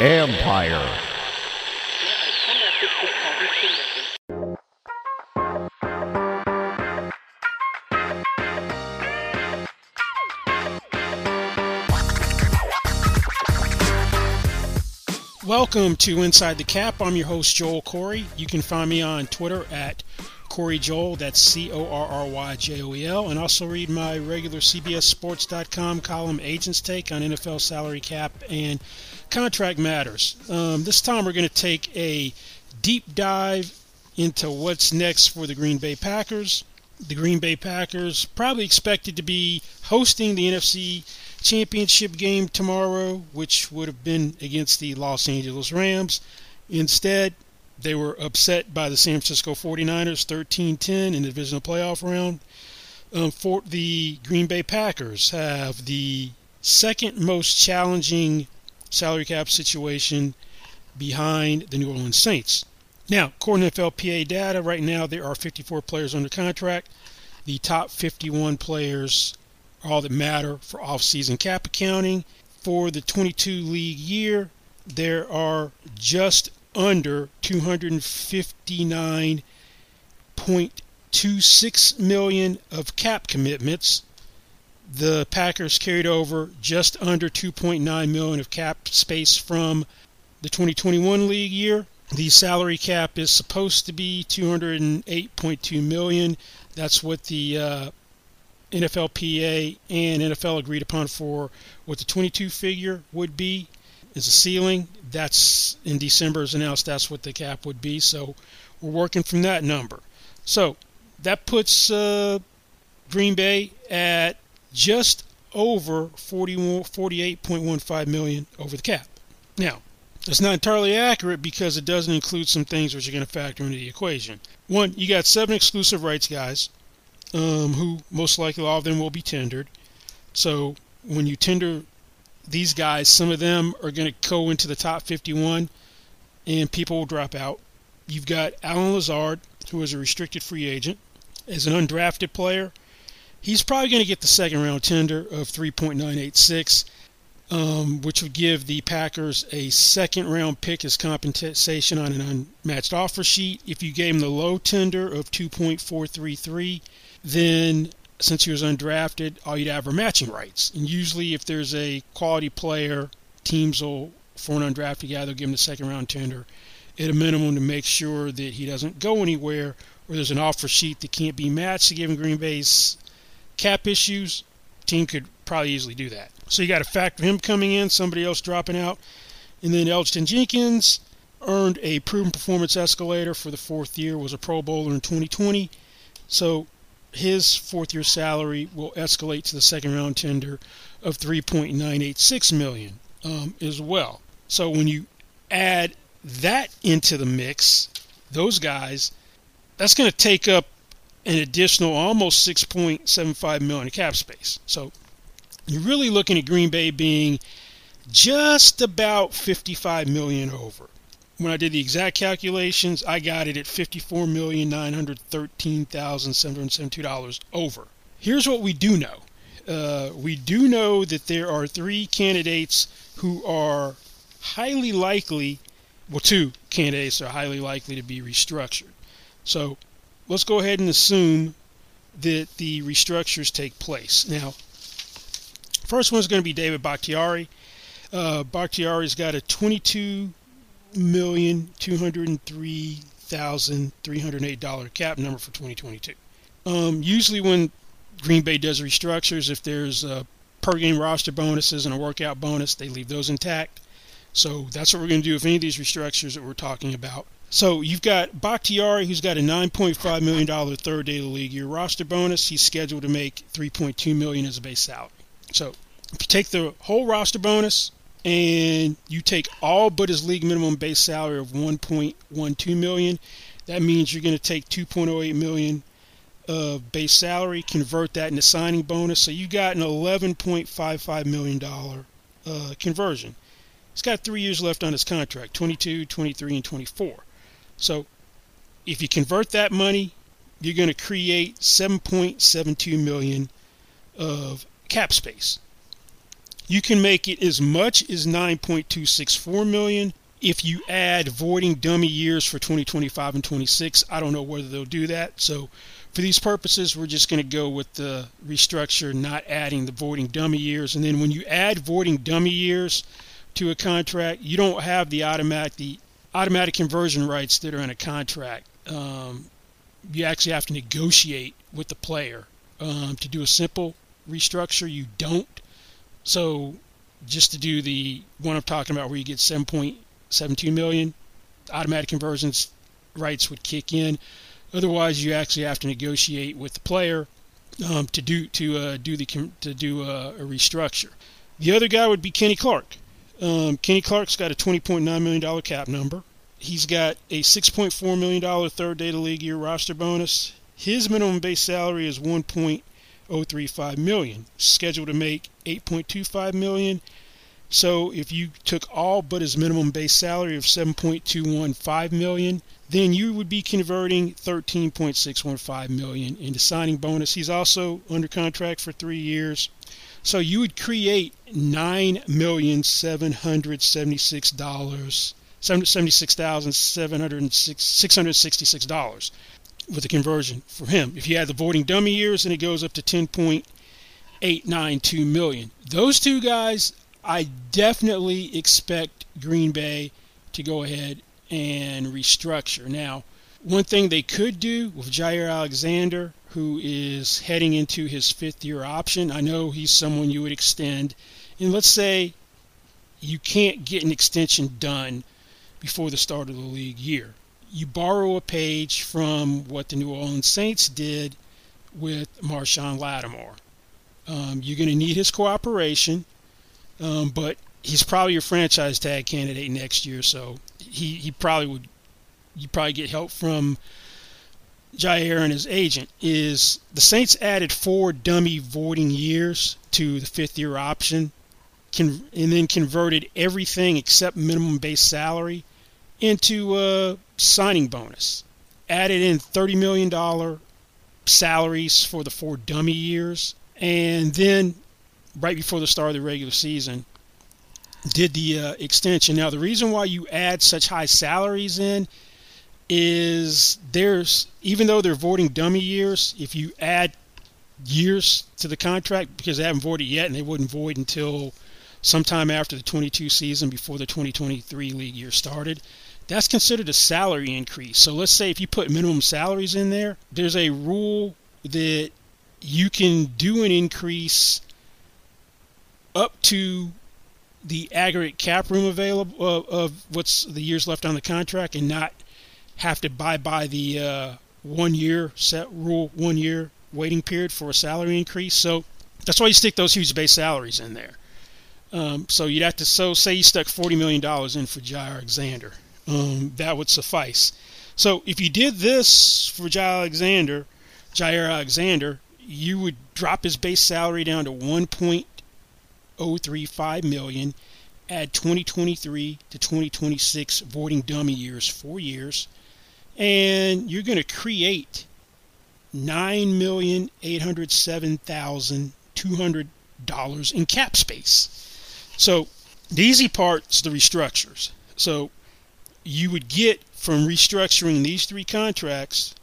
Empire. Welcome to Inside the Cap. I'm your host, Joel Corry. You can find me on Twitter at Corry Joel. That's C O R R Y J O E L. And also read my regular CBSSports.com column, Agents Take, on NFL salary cap and contract matters. Um, this time we're going to take a deep dive into what's next for the Green Bay Packers. The Green Bay Packers probably expected to be hosting the NFC championship game tomorrow, which would have been against the Los Angeles Rams. Instead, they were upset by the San Francisco 49ers 13 10 in the divisional playoff round. Um, for the Green Bay Packers have the second most challenging salary cap situation behind the New Orleans Saints. Now, according to NFLPA data, right now there are 54 players under contract. The top 51 players are all that matter for off-season cap accounting. For the 22 league year, there are just under 259.26 million of cap commitments. The Packers carried over just under 2.9 million of cap space from the 2021 league year. The salary cap is supposed to be 208.2 million. That's what the uh, NFLPA and NFL agreed upon for what the 22 figure would be as a ceiling. That's in December as announced. That's what the cap would be. So we're working from that number. So that puts uh, Green Bay at just over 48.15 million over the cap. Now, that's not entirely accurate because it doesn't include some things which are going to factor into the equation. One, you got seven exclusive rights guys um, who most likely all of them will be tendered. So when you tender these guys, some of them are going to go into the top 51 and people will drop out. You've got Allen Lazard, who is a restricted free agent, as an undrafted player. He's probably going to get the second round tender of 3.986, um, which would give the Packers a second round pick as compensation on an unmatched offer sheet. If you gave him the low tender of 2.433, then since he was undrafted, all you'd have are matching rights. And usually, if there's a quality player, teams will, for an undrafted guy, they'll give him the second round tender at a minimum to make sure that he doesn't go anywhere or there's an offer sheet that can't be matched. Given Green Bay's cap issues, team could probably easily do that. So you got to factor him coming in, somebody else dropping out. And then Elgton Jenkins earned a proven performance escalator for the fourth year, was a Pro Bowler in 2020. So his fourth year salary will escalate to the second round tender of 3.986 million um, as well. So when you add that into the mix, those guys, that's going to take up an additional almost 6.75 million cap space. So you're really looking at Green Bay being just about 55 million over when I did the exact calculations, I got it at $54,913,772 over. Here's what we do know. Uh, we do know that there are three candidates who are highly likely, well, two candidates are highly likely to be restructured. So let's go ahead and assume that the restructures take place. Now, first one is going to be David Bakhtiari. Uh, Bakhtiari's got a 22 million two hundred and three thousand three hundred eight dollar cap number for 2022. Um, usually, when Green Bay does restructures, if there's a per game roster bonuses and a workout bonus, they leave those intact. So that's what we're going to do with any of these restructures that we're talking about. So you've got Bakhtiari, who's got a $9.5 million third day of the league year roster bonus. He's scheduled to make 3.2 million as a base salary. So if you take the whole roster bonus and you take all but his league minimum base salary of 1.12 million, that means you're going to take 2.08 million of base salary, convert that into signing bonus, so you got an 11.55 million dollar uh, conversion. He's got three years left on his contract 22, 23, and 24. So if you convert that money, you're going to create 7.72 million of cap space. You can make it as much as 9.264 million if you add voiding dummy years for 2025 and 26. I don't know whether they'll do that. So for these purposes, we're just going to go with the restructure, not adding the voiding dummy years. And then when you add voiding dummy years to a contract, you don't have the automatic the automatic conversion rights that are in a contract. Um, you actually have to negotiate with the player um, to do a simple restructure. You don't. So just to do the one I'm talking about, where you get 7.72 million, automatic conversions rights would kick in. Otherwise, you actually have to negotiate with the player um, to do to uh, do the to do a, a, restructure. The other guy would be Kenny Clark. Um, Kenny Clark's got a 20.9 million dollar cap number. He's got a 6.4 million dollar third day the league year roster bonus. His minimum base salary is 0.035 million, scheduled to make 8.25 million. So if you took all but his minimum base salary of 7.215 million, then you would be converting 13.615 million into signing bonus. He's also under contract for 3 years. So you would create nine million seven hundred seventy-six dollars, $76,666 with the conversion for him. If you add the voiding dummy years, then it goes up to ten point eight nine two million. Those two guys, I definitely expect Green Bay to go ahead and restructure. Now, one thing they could do with Jaire Alexander, who is heading into his fifth year option, I know he's someone you would extend. And let's say you can't get an extension done before the start of the league year. You borrow a page from what the New Orleans Saints did with Marshon Lattimore. Um, you're going to need his cooperation, um, but he's probably your franchise tag candidate next year, so he, he probably would you probably get help from Jaire and his agent is the Saints added four dummy voiding years to the fifth year option and then converted everything except minimum base salary into a signing bonus. Added in $30 million salaries for the four dummy years. And then, right before the start of the regular season, did the uh, extension. Now, the reason why you add such high salaries in is there's even though they're voiding dummy years, if you add years to the contract because they haven't voided yet and they wouldn't void until sometime after the 22 season before the 2023 league year started, that's considered a salary increase. So let's say if you put minimum salaries in there, there's a rule that you can do an increase up to the aggregate cap room available uh, of what's the years left on the contract and not have to buy by the uh, one year set rule, one year waiting period for a salary increase. So that's why you stick those huge base salaries in there. Um, so you'd have to so say you stuck forty million dollars in for Jaire Alexander, um, that would suffice. So if you did this for Jaire Alexander, Jaire Alexander, you would drop his base salary down to one point 035 million add 2023 to 2026 voiding dummy years, four years, and you're going to create nine million eight hundred seven thousand two hundred dollars in cap space. So the easy part's the restructures. So you would get from restructuring these three contracts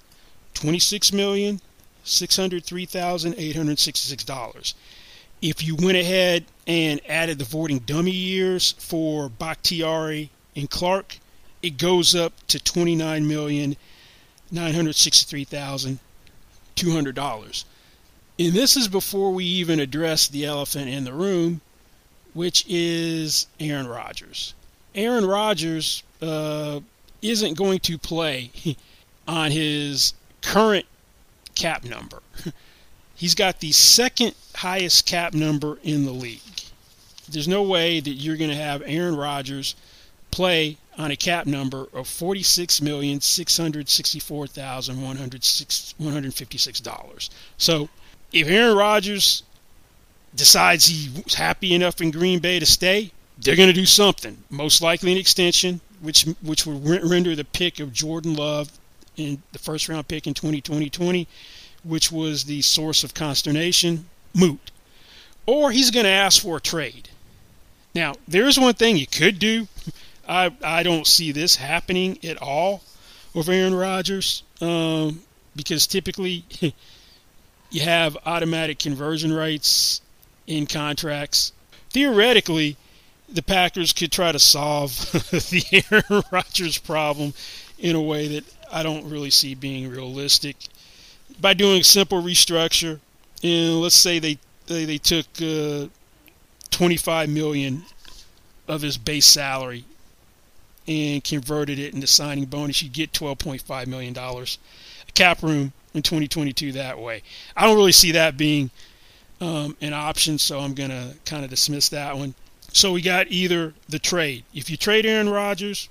twenty six million six hundred three thousand eight hundred sixty six dollars. If you went ahead and added the voiding dummy years for Bakhtiari and Clark, it goes up to twenty-nine million nine hundred sixty-three thousand two hundred dollars. And this is before we even address the elephant in the room, which is Aaron Rodgers. Aaron Rodgers uh, isn't going to play on his current cap number. He's got the second highest cap number in the league. There's no way that you're going to have Aaron Rodgers play on a cap number of $46,664,156. So if Aaron Rodgers decides he's happy enough in Green Bay to stay, they're going to do something. Most likely an extension, which which will render the pick of Jordan Love in the first round pick in 2020 which was the source of consternation, moot. Or he's going to ask for a trade. Now, there is one thing you could do. I I don't see this happening at all with Aaron Rodgers um, because typically you have automatic conversion rights in contracts. Theoretically, the Packers could try to solve the Aaron Rodgers problem in a way that I don't really see being realistic by doing a simple restructure. And let's say they they, they took uh, 25 million of his base salary and converted it into signing bonus, you get 12.5 million dollars cap room in 2022 that way. I don't really see that being um, an option, so I'm to kind of dismiss that one. So we got either the trade. If you trade Aaron Rodgers,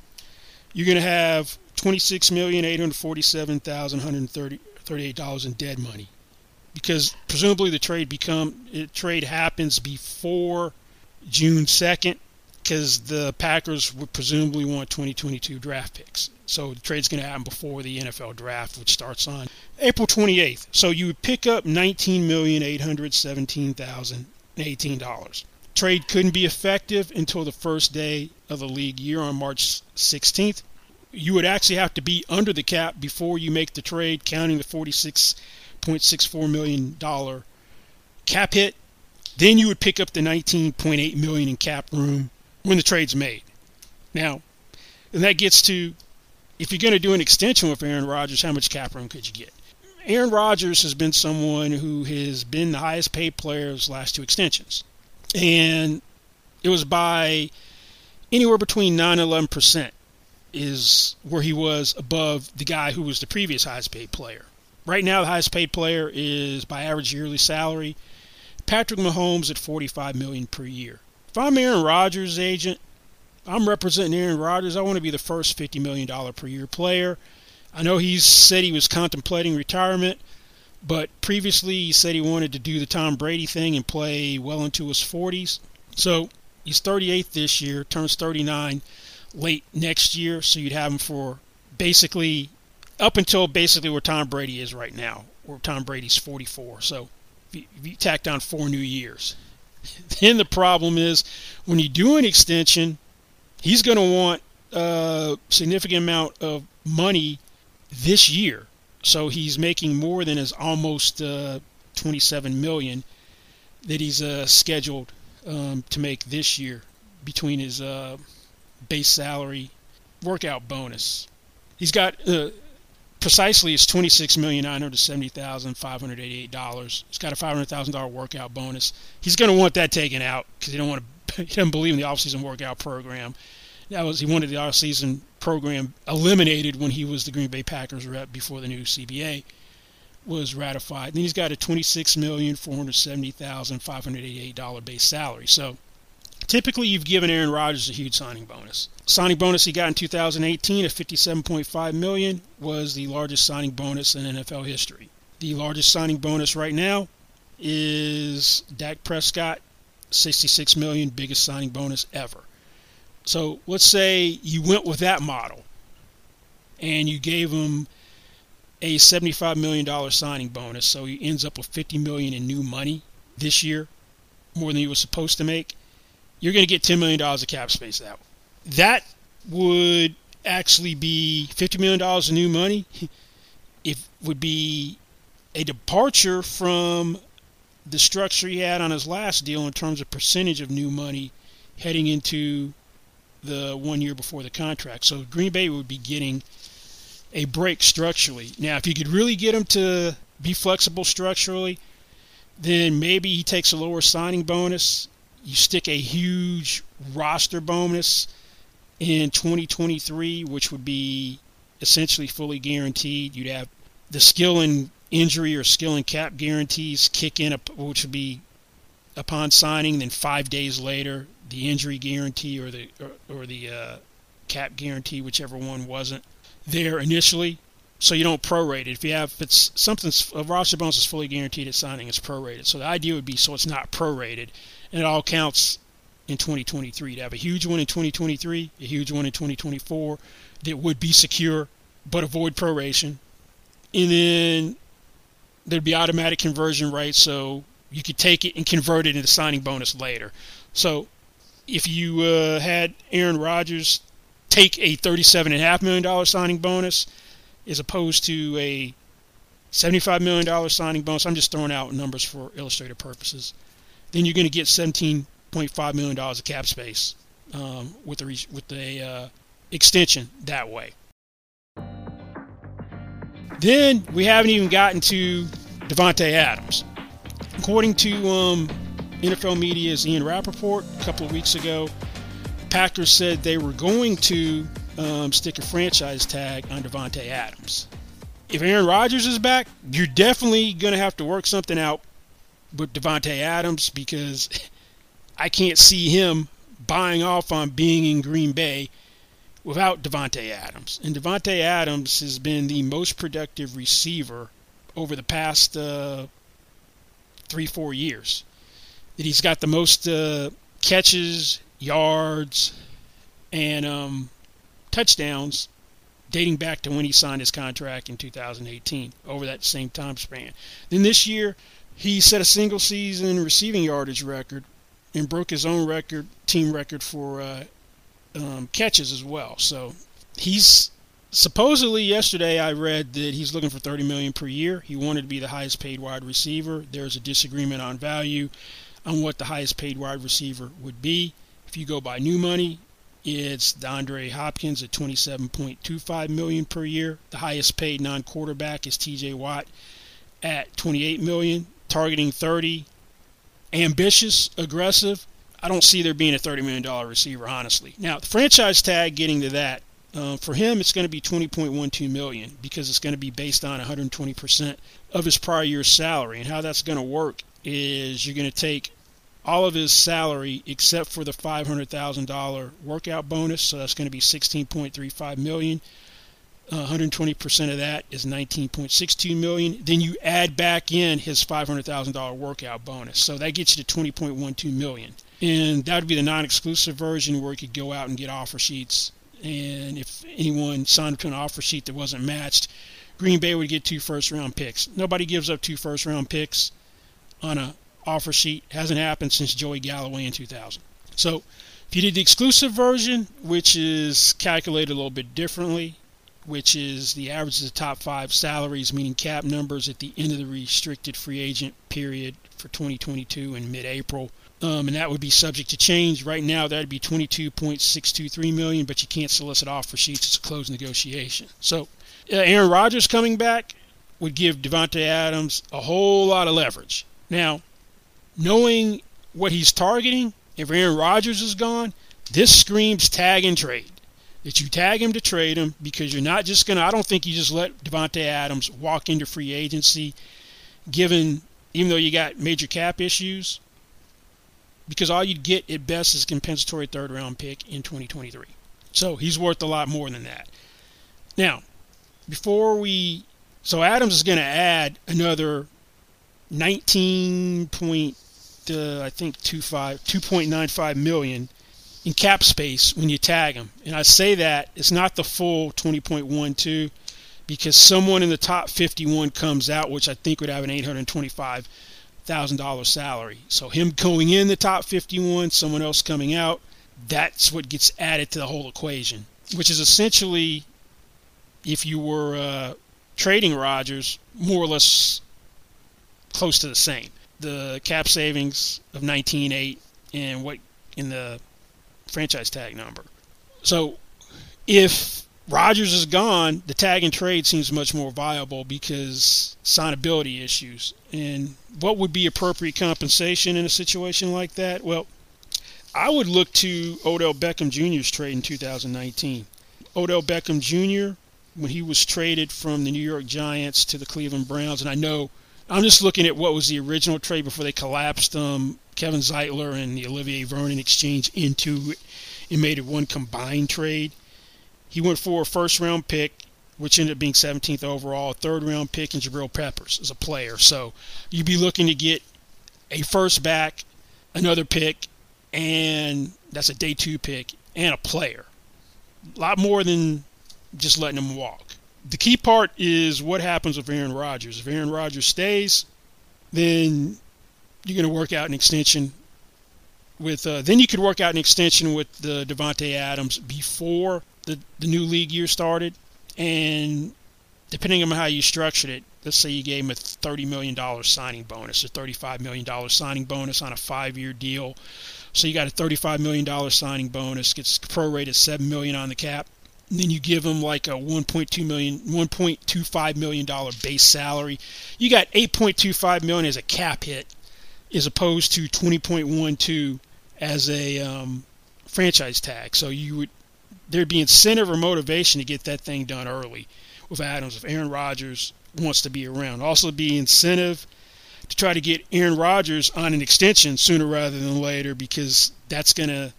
you're going to have $26,847,138 in dead money because presumably the trade become it, trade happens before June 2nd because the Packers would presumably want 2022 draft picks. So the trade's going to happen before the NFL draft, which starts on April 28th. So you would pick up $19,817,018. Trade couldn't be effective until the first day of the league year on March 16th. You would actually have to be under the cap before you make the trade, counting the $46.64 million cap hit. Then you would pick up the 19.8 million in cap room when the trade's made. Now, and that gets to if you're going to do an extension with Aaron Rodgers, how much cap room could you get? Aaron Rodgers has been someone who has been the highest paid player his last two extensions. And it was by anywhere between 9 and 11 percent is where he was above the guy who was the previous highest paid player. Right now, the highest paid player is by average yearly salary. Patrick Mahomes at 45 million per year. If I'm Aaron Rodgers' agent, I'm representing Aaron Rodgers. I want to be the first $50 million per year player. I know he's said he was contemplating retirement, but previously he said he wanted to do the Tom Brady thing and play well into his 40s. So he's 38 this year, turns 39 late next year. So you'd have him for basically up until basically where Tom Brady is right now, where Tom Brady's 44. So if you, tack down four new years, then the problem is when you do an extension, he's going to want a significant amount of money this year. So he's making more than his almost uh, 27 million that he's uh, scheduled um, to make this year between his uh, base salary, workout bonus. He's got uh, precisely it's twenty six million nine hundred seventy thousand five hundred eighty eight dollars. He's got a five hundred thousand dollar workout bonus. He's going to want that taken out because he don't want to. He doesn't believe in the off season workout program. That was he wanted the off season program eliminated when he was the Green Bay Packers rep before the new CBA was ratified. Then he's got a twenty six million four hundred seventy thousand five hundred eighty eight dollar base salary. So Typically, you've given Aaron Rodgers a huge signing bonus. Signing bonus he got in 2018 of 57.5 million was the largest signing bonus in NFL history. The largest signing bonus right now is Dak Prescott, 66 million, biggest signing bonus ever. So let's say you went with that model and you gave him a $75 million signing bonus, so he ends up with 50 million in new money this year, more than he was supposed to make you're going to get $10 million of cap space that way. That would actually be $50 million of new money. It would be a departure from the structure he had on his last deal in terms of percentage of new money heading into the one year before the contract. So Green Bay would be getting a break structurally. Now, if you could really get him to be flexible structurally, then maybe he takes a lower signing bonus you stick a huge roster bonus in 2023, which would be essentially fully guaranteed. You'd have the skill and injury or skill and cap guarantees kick in, which would be upon signing. Then five days later, the injury guarantee or the or, or the uh, cap guarantee, whichever one wasn't there initially. So you don't prorate it. If you have if it's something a roster bonus is fully guaranteed at signing, it's prorated. So the idea would be so it's not prorated and it all counts in 2023 to have a huge one in 2023, a huge one in 2024 that would be secure but avoid proration. And then there'd be automatic conversion rates, so you could take it and convert it into signing bonus later. So if you uh, had Aaron Rodgers take a $37.5 million signing bonus as opposed to a $75 million signing bonus, I'm just throwing out numbers for illustrative purposes, then you're going to get $17.5 million of cap space um, with a, with a uh, extension that way. Then we haven't even gotten to Davante Adams. According to um, NFL Media's Ian Rapoport a couple of weeks ago, Packers said they were going to um, stick a franchise tag on Davante Adams. If Aaron Rodgers is back, you're definitely going to have to work something out with Davante Adams because I can't see him buying off on being in Green Bay without Davante Adams. And Davante Adams has been the most productive receiver over the past uh, three, four years. That he's got the most uh, catches, yards, and um, touchdowns dating back to when he signed his contract in 2018 over that same time span. Then this year, he set a single season receiving yardage record and broke his own record, team record for uh, um, catches as well. So he's supposedly yesterday I read that he's looking for 30 million per year. He wanted to be the highest paid wide receiver. There's a disagreement on value on what the highest paid wide receiver would be. If you go by new money, it's DeAndre Hopkins at 27.25 million per year. The highest paid non-quarterback is TJ Watt at 28 million, targeting 30. Ambitious, aggressive. I don't see there being a $30 million receiver, honestly. Now, the franchise tag, getting to that, uh, for him, it's going to be 20.12 million because it's going to be based on 120% of his prior year's salary. And how that's going to work is you're going to take all of his salary except for the $500,000 workout bonus, so that's going to be 16.35 million. Uh, 120% of that is 19.62 million. Then you add back in his $500,000 workout bonus, so that gets you to 20.12 million. And that would be the non-exclusive version where you could go out and get offer sheets. And if anyone signed up to an offer sheet that wasn't matched, Green Bay would get two first-round picks. Nobody gives up two first-round picks on a offer sheet. Hasn't happened since Joey Galloway in 2000. So if you did the exclusive version, which is calculated a little bit differently, which is the average of the top five salaries, meaning cap numbers at the end of the restricted free agent period for 2022 in mid-April, um, and that would be subject to change. Right now, that would be 22.623 million, but you can't solicit offer sheets. It's a closed negotiation. So, uh, Aaron Rodgers coming back would give Davante Adams a whole lot of leverage. Now, knowing what he's targeting, if Aaron Rodgers is gone, this screams tag and trade. That you tag him to trade him because you're not just gonna. I don't think you just let Davante Adams walk into free agency, given even though you got major cap issues because all you'd get at best is a compensatory third round pick in 2023. So he's worth a lot more than that. Now, before we, so Adams is going to add another 19 point, uh, I think 25, 2.95 million in cap space when you tag him. And I say that it's not the full 20.12 because someone in the top 51 comes out, which I think would have an 825 thousand dollar salary. So him going in the top 51, someone else coming out, that's what gets added to the whole equation, which is essentially, if you were uh, trading Rodgers, more or less close to the same. The cap savings of 19.8 and what in the franchise tag number. So if Rodgers is gone, the tag and trade seems much more viable because signability issues. And what would be appropriate compensation in a situation like that? Well, I would look to Odell Beckham Jr.'s trade in 2019. Odell Beckham Jr., when he was traded from the New York Giants to the Cleveland Browns, and I know I'm just looking at what was the original trade before they collapsed um, Kevin Zeitler and the Olivier Vernon exchange into and made it one combined trade. He went for a first round pick, which ended up being 17th overall, a third round pick, and Jabril Peppers as a player. So you'd be looking to get a first back, another pick, and that's a day two pick, and a player. A lot more than just letting them walk. The key part is what happens with Aaron Rodgers. If Aaron Rodgers stays, then you're going to work out an extension with uh, then you could work out an extension with the Davante Adams before the the new league year started, and depending on how you structured it, let's say you gave him a thirty million dollar signing bonus, a thirty five million dollar signing bonus on a five year deal. So you got a thirty five million dollar signing bonus, gets prorated seven million on the cap. And then you give him like a 1.2 million, 1.25 million dollar base salary. You got 8.25 million as a cap hit, as opposed to 20.12 as a um, franchise tag. So you would there'd be incentive or motivation to get that thing done early with Adams if Aaron Rodgers wants to be around. Also, be incentive to try to get Aaron Rodgers on an extension sooner rather than later because that's going to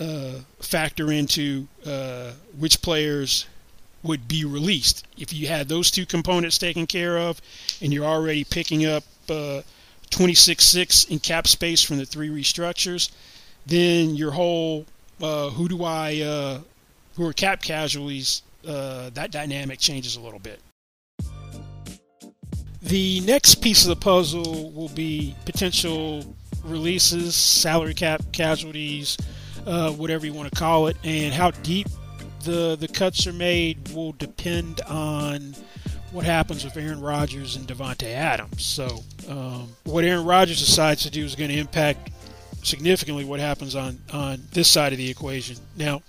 uh, factor into uh, which players would be released. If you had those two components taken care of and you're already picking up uh, 26.6 in cap space from the three restructures, then your whole uh, who do I uh, who are cap casualties uh, that dynamic changes a little bit. The next piece of the puzzle will be potential releases, salary cap casualties, uh, whatever you want to call it, and how deep the the cuts are made will depend on what happens with Aaron Rodgers and Davante Adams. So, um, what Aaron Rodgers decides to do is going to impact significantly what happens on on this side of the equation. Now,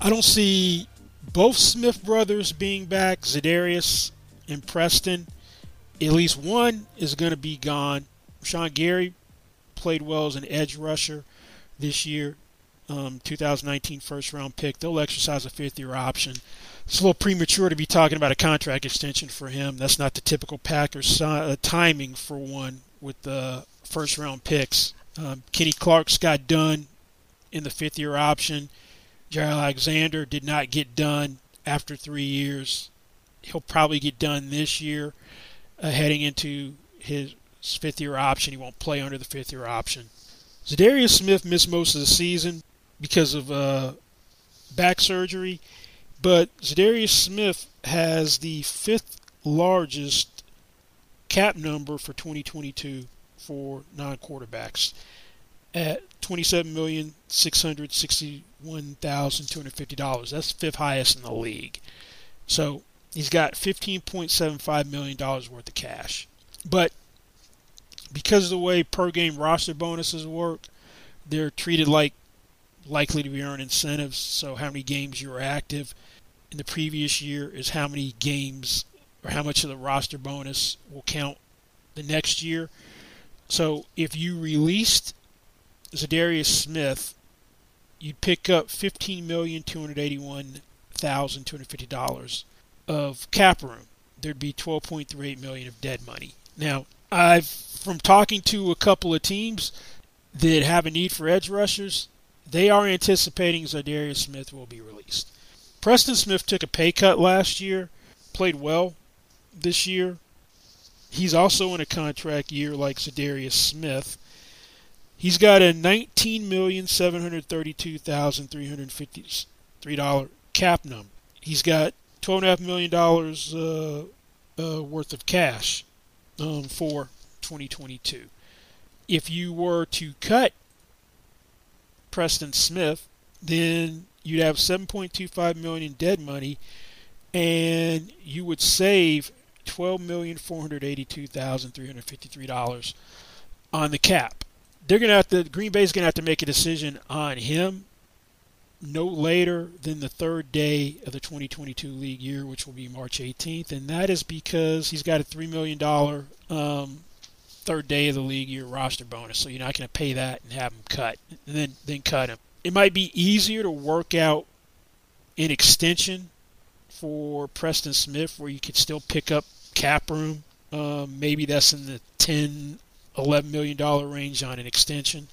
I don't see both Smith brothers being back, Za'Darius and Preston. At least one is going to be gone. Sean Gary played well as an edge rusher this year. Um, 2019 first round pick. They'll exercise a fifth year option. It's a little premature to be talking about a contract extension for him. That's not the typical Packers uh, timing for one with the first round picks. Um, Kenny Clark's got done in the fifth year option. Jaire Alexander did not get done after three years. He'll probably get done this year, uh, heading into his fifth year option. He won't play under the fifth year option. Za'Darius Smith missed most of the season because of uh, back surgery, but Za'Darius Smith has the fifth largest cap number for 2022 for non quarterbacks at twenty-seven million six hundred sixty-one thousand two hundred fifty dollars. That's fifth highest in the league. So he's got fifteen point seven five million dollars worth of cash. But because of the way per game roster bonuses work, they're treated like likely to be earned incentives. So how many games you were active in the previous year is how many games or how much of the roster bonus will count the next year. So if you released Za'Darius Smith, you'd pick up fifteen million two hundred eighty-one thousand two hundred fifty dollars of cap room. There'd be twelve point three eight million of dead money. Now, I've from talking to a couple of teams that have a need for edge rushers, they are anticipating Za'Darius Smith will be released. Preston Smith took a pay cut last year, played well this year. He's also in a contract year like Za'Darius Smith. He's got a nineteen million seven hundred thirty-two thousand three hundred fifty-three dollar cap number. He's got twelve and a half million dollars uh, uh, worth of cash um, for 2022. If you were to cut Preston Smith, then you'd have 7.25 million in dead money, and you would save twelve million four hundred eighty-two thousand three hundred fifty-three dollars on the cap. They're to have to Green Bay's to have to make a decision on him no later than the third day of the 2022 league year, which will be March 18th, and that is because he's got a three million dollar um, third day of the league year roster bonus, so you're not going to pay that and have him cut, and then then cut him. It might be easier to work out an extension for Preston Smith, where you could still pick up cap room. Um, maybe that's in the 10, $11 million range on an extension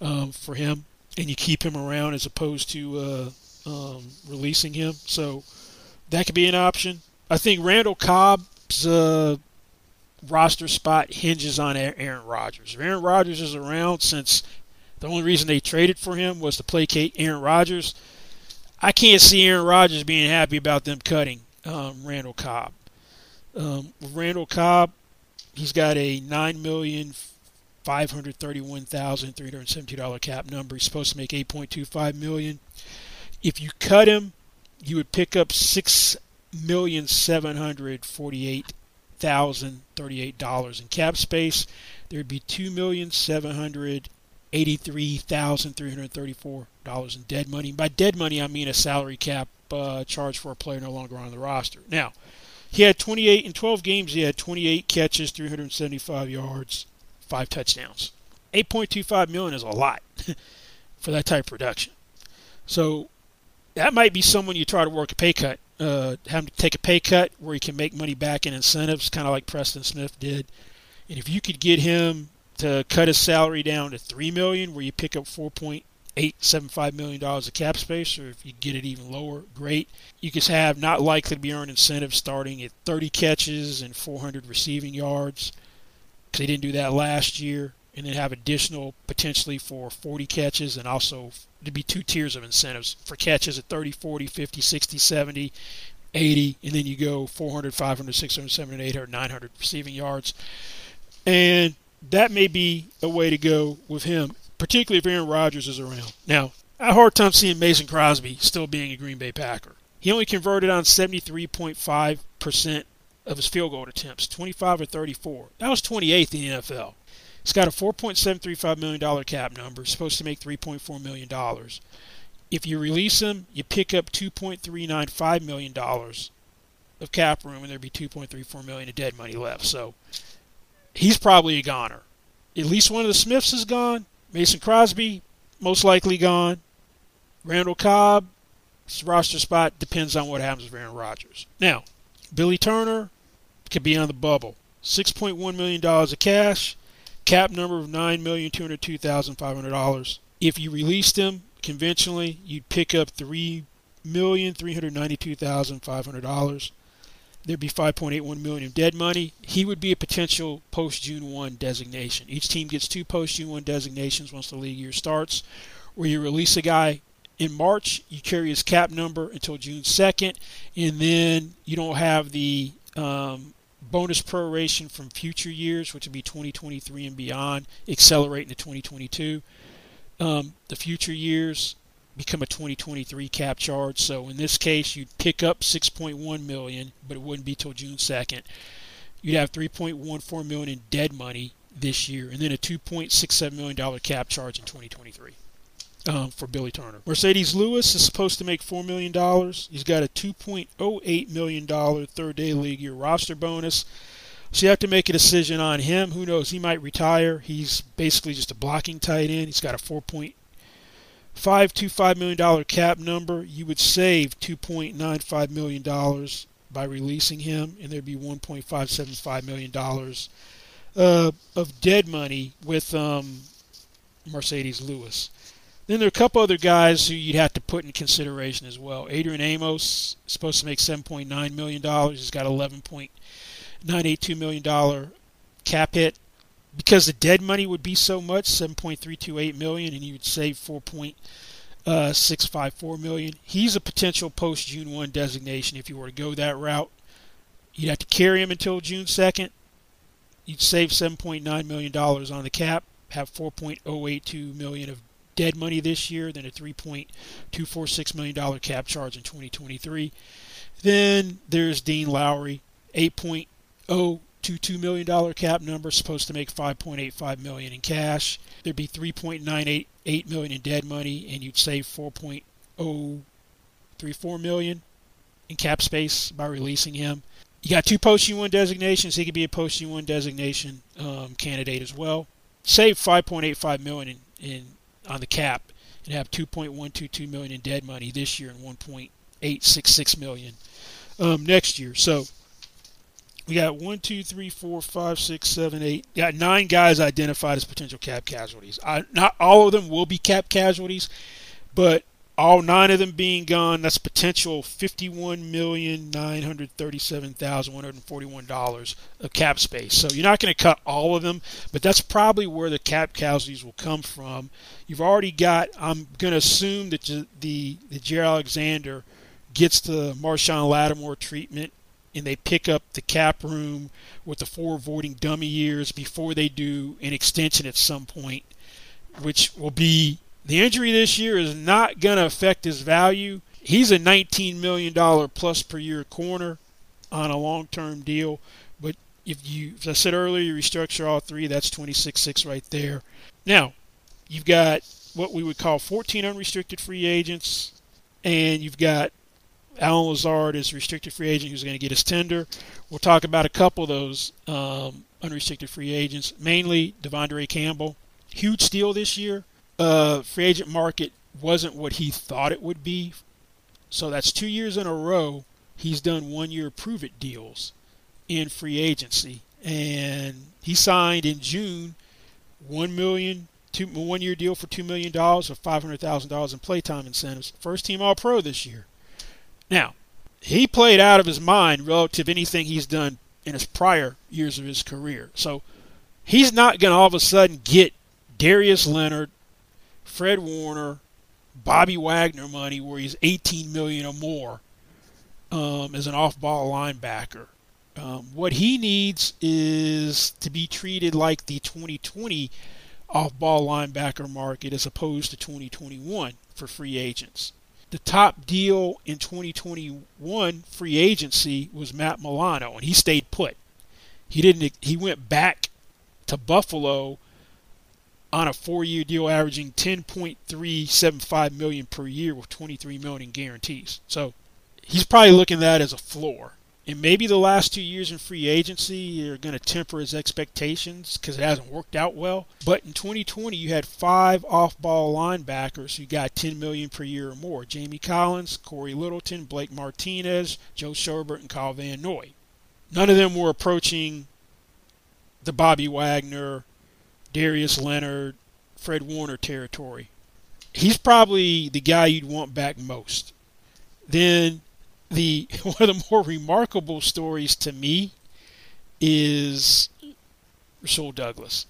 um, for him, and you keep him around as opposed to uh, um, releasing him. So that could be an option. I think Randall Cobb's uh, roster spot hinges on Aaron Rodgers. If Aaron Rodgers is around, since the only reason they traded for him was to placate Aaron Rodgers, I can't see Aaron Rodgers being happy about them cutting um, Randall Cobb. Um, Randall Cobb, He's got a nine million $531,372 cap number. He's supposed to make 8.25 million. If you cut him, you would pick up six million seven hundred forty-eight thousand thirty-eight dollars in cap space. There'd be two million seven hundred eighty-three thousand three hundred thirty-four dollars in dead money. By dead money, I mean a salary cap uh, charge for a player no longer on the roster. Now, he had 28 in 12 games. He had 28 catches, 375 yards, five touchdowns. 8.25 million is a lot for that type of production. So that might be someone you try to work a pay cut, uh, have him take a pay cut where he can make money back in incentives, kind of like Preston Smith did. And if you could get him to cut his salary down to three million, where you pick up four point eight seven five million dollars of cap space, or if you get it even lower, great. You could have not likely to be earned incentives starting at 30 catches and 400 receiving yards, because they didn't do that last year and then have additional potentially for 40 catches and also to be two tiers of incentives for catches at 30, 40, 50, 60, 70, 80, and then you go 400, 500, 600, 700, 800, 900 receiving yards. And that may be a way to go with him, particularly if Aaron Rodgers is around. Now, I have a hard time seeing Mason Crosby still being a Green Bay Packer. He only converted on 73.5% of his field goal attempts, 25 or 34. That was 28th in the NFL. He's got a $4.735 million cap number, supposed to make $3.4 million. If you release him, you pick up $2.395 million of cap room, and there'd be 2.34 million of dead money left. So he's probably a goner. At least one of the Smiths is gone. Mason Crosby, most likely gone. Randall Cobb, roster spot depends on what happens with Aaron Rodgers. Now, Billy Turner could be on the bubble. $6.1 million of cash, cap number of $9,202,500. If you released him conventionally, you'd pick up $3,392,500. There'd be 5.81 million in dead money. He would be a potential post June 1 designation. Each team gets two post June 1 designations once the league year starts. Where you release a guy in March, you carry his cap number until June 2nd, and then you don't have the um, bonus proration from future years, which would be 2023 and beyond, accelerate into 2022. Um, the future years become a 2023 cap charge. So in this case, you'd pick up 6.1 million, but it wouldn't be till June 2nd. You'd have 3.14 million in dead money this year, and then a 2.67 million dollar cap charge in 2023 um, for Billy Turner. Marcedes Lewis is supposed to make $4 million. He's got a $2.08 million third day league year roster bonus. So you have to make a decision on him. Who knows? He might retire. He's basically just a blocking tight end. He's got a $4.525 million cap number. You would save $2.95 million by releasing him, and there'd be $1.575 million uh, of dead money with um, Marcedes Lewis. Then there are a couple other guys who you'd have to put in consideration as well. Adrian Amos is supposed to make $7.9 million. He's got $11.982 million cap hit. Because the dead money would be so much, 7.328 million, and he would save 4.654 million. He's a potential post June 1 designation if you were to go that route. You'd have to carry him until June 2nd. You'd save $7.9 million on the cap, have 4.082 million of dead money this year, then a $3.246 million cap charge in 2023. Then there's Dean Lowry, $8.022 million cap number, supposed to make 5.85 million in cash. There'd be 3.988 million in dead money, and you'd save 4.034 million in cap space by releasing him. You got two post U1 designations. He could be a post U1 designation um, candidate as well. Save 5.85 million in, in on the cap and have 2.122 million in dead money this year and 1.866 million um, next year. So we got one, two, three, four, five, six, seven, eight. Got nine guys identified as potential cap casualties. I, not all of them will be cap casualties, but all nine of them being gone, that's potential fifty-one million nine hundred thirty-seven thousand one hundred forty-one dollars of cap space. So you're not going to cut all of them, but that's probably where the cap casualties will come from. You've already got. I'm going to assume that the the, the Alexander gets the Marshon Lattimore treatment and they pick up the cap room with the four voiding dummy years before they do an extension at some point, which will be the injury this year is not going to affect his value. He's a $19 million plus per year corner on a long term deal. But if you, as I said earlier, you restructure all three, that's 26.6 right there. Now, you've got what we would call 14 unrestricted free agents, and you've got Allen Lazard as restricted free agent who's going to get his tender. We'll talk about a couple of those um, unrestricted free agents, mainly De'Vondre Campbell. Huge steal this year. Uh, free agent market wasn't what he thought it would be. So that's two years in a row he's done one year prove it deals in free agency. And he signed in June one million two one year deal for two million dollars or five hundred thousand dollars in playtime incentives. First team all pro this year. Now, he played out of his mind relative to anything he's done in his prior years of his career. So he's not going to all of a sudden get Darius Leonard, Fred Warner, Bobby Wagner money where he's 18 million or more um, as an off-ball linebacker. Um, what he needs is to be treated like the 2020 off-ball linebacker market as opposed to 2021 for free agents the top deal in 2021 free agency was Matt Milano, and he stayed put. He didn't. He went back to Buffalo on a four-year deal, averaging 10.375 million per year with 23 million in guarantees. So he's probably looking at that as a floor. And maybe the last two years in free agency are going to temper his expectations because it hasn't worked out well. But in 2020, you had five off-ball linebackers who got 10 million per year or more: Jamie Collins, Cory Littleton, Blake Martinez, Joe Schobert, and Kyle Van Noy. None of them were approaching the Bobby Wagner, Darius Leonard, Fred Warner territory. He's probably the guy you'd want back most. Then the one of the more remarkable stories to me is Rasul Douglas,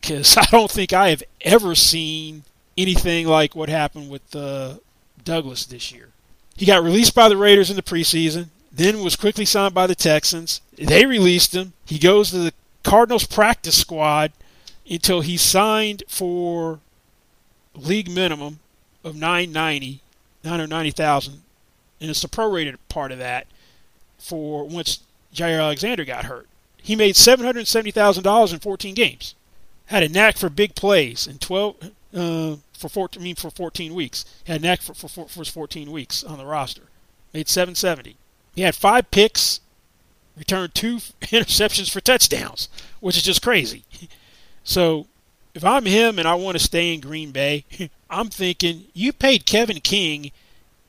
because I don't think I have ever seen anything like what happened with uh, Douglas this year. He got released by the Raiders in the preseason, then was quickly signed by the Texans. They released him. He goes to the Cardinals practice squad until he signed for league minimum of 990, 990,000 and it's the prorated part of that for once Jaire Alexander got hurt. He made seven hundred seventy thousand dollars in fourteen games. Had a knack for big plays in twelve uh, for 14, I mean for fourteen weeks. Had a knack for, for, for, for fourteen weeks on the roster. Made seven seventy. He had five picks, returned two interceptions for touchdowns, which is just crazy. So if I'm him and I want to stay in Green Bay, I'm thinking you paid Kevin King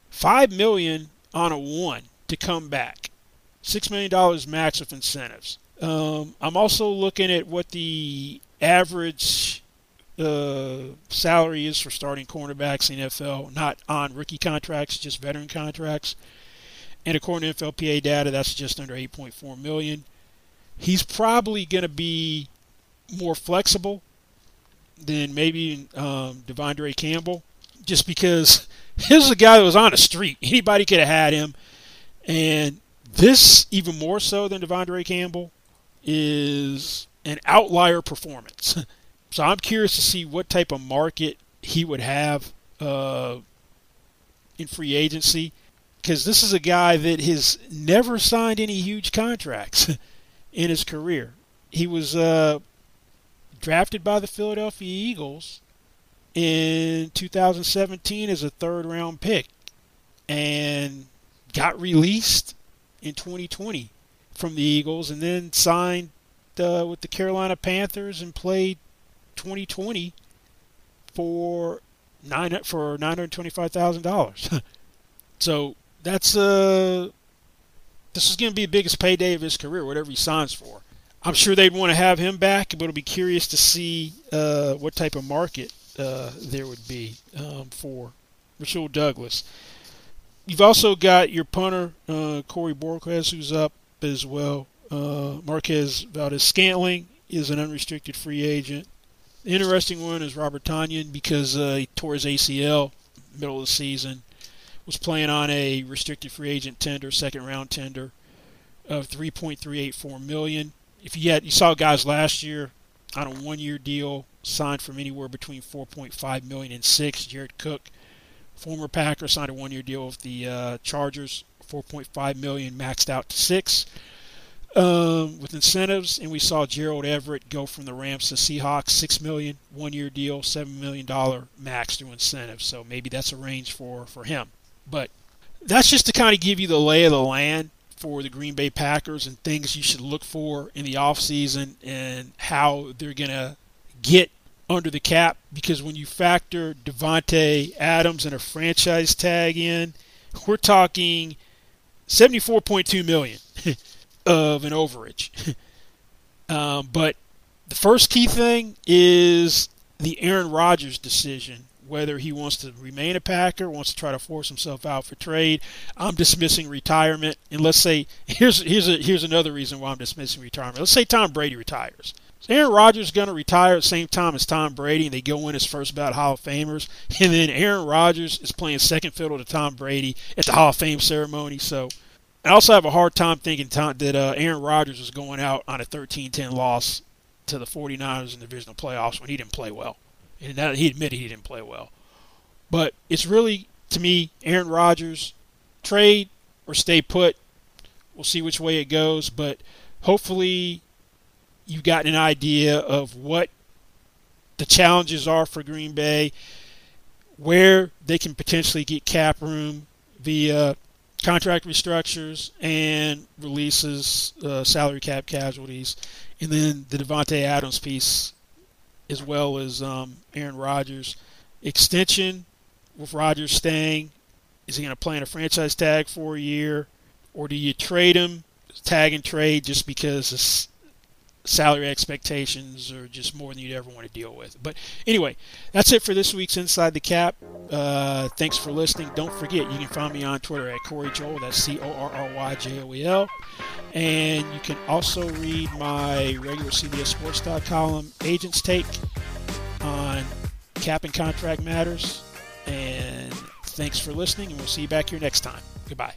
Five million on a one to come back. Six million dollars max with incentives. Um, I'm also looking at what the average uh, salary is for starting cornerbacks in NFL, not on rookie contracts, just veteran contracts. And according to NFLPA data, that's just under 8.4 million. He's probably going to be more flexible than maybe um, De'Vondre Campbell, just because this is a guy that was on the street. Anybody could have had him. And this, even more so than De'Vondre Campbell, is an outlier performance. so I'm curious to see what type of market he would have uh, in free agency because this is a guy that has never signed any huge contracts in his career. He was uh, drafted by the Philadelphia Eagles in 2017 as a third round pick and got released in 2020 from the Eagles and then signed uh, with the Carolina Panthers and played 2020 for nine for nine hundred twenty-five thousand dollars. so that's uh this is going to be the biggest payday of his career, whatever he signs for. I'm sure they'd want to have him back, but it'll be curious to see uh, what type of market uh, there would be um, for Rasul Douglas. You've also got your punter, uh, Corey Bojorquez, who's up as well. Uh, Marquez Valdes-Scantling is an unrestricted free agent. The interesting one is Robert Tonyan because uh, he tore his ACL middle of the season. Was playing on a restricted free agent tender, second round tender. of 3.384 million. If you had you saw guys last year on a one-year deal signed from anywhere between 4.5 million and six. Jared Cook, former Packer, signed a one-year deal with the uh, Chargers, 4.5 million, maxed out to six um, with incentives. And we saw Gerald Everett go from the Rams to Seahawks, six million, one-year deal, seven million dollar max through incentives. So maybe that's a range for for him. But that's just to kind of give you the lay of the land for the Green Bay Packers and things you should look for in the offseason and how they're going to get under the cap because when you factor Davante Adams and a franchise tag in, we're talking 74.2 million of an overage. um, but the first key thing is the Aaron Rodgers decision whether he wants to remain a Packer, wants to try to force himself out for trade. I'm dismissing retirement, and let's say here's here's a, here's another reason why I'm dismissing retirement. Let's say Tom Brady retires. So Aaron Rodgers is going to retire at the same time as Tom Brady, and they go in as first ballot Hall of Famers, and then Aaron Rodgers is playing second fiddle to Tom Brady at the Hall of Fame ceremony. So I also have a hard time thinking that uh, Aaron Rodgers was going out on a 13-10 loss to the 49ers in the divisional playoffs when he didn't play well and that he admitted he didn't play well. But it's really to me Aaron Rodgers trade or stay put. We'll see which way it goes, but hopefully you've gotten an idea of what the challenges are for Green Bay, where they can potentially get cap room via contract restructures and releases, uh, salary cap casualties, and then the Davante Adams piece as well as um, Aaron Rodgers. Extension with Rodgers staying. Is he going to play in a franchise tag for a year? Or do you trade him, tag and trade, just because salary expectations are just more than you'd ever want to deal with? But anyway, that's it for this week's Inside the Cap. Uh, thanks for listening. Don't forget, you can find me on Twitter at Corry Joel. That's C O R R Y J O E L. And you can also read my regular CBS Sports column, Agent's Take, on cap and contract matters. And thanks for listening, and we'll see you back here next time. Goodbye.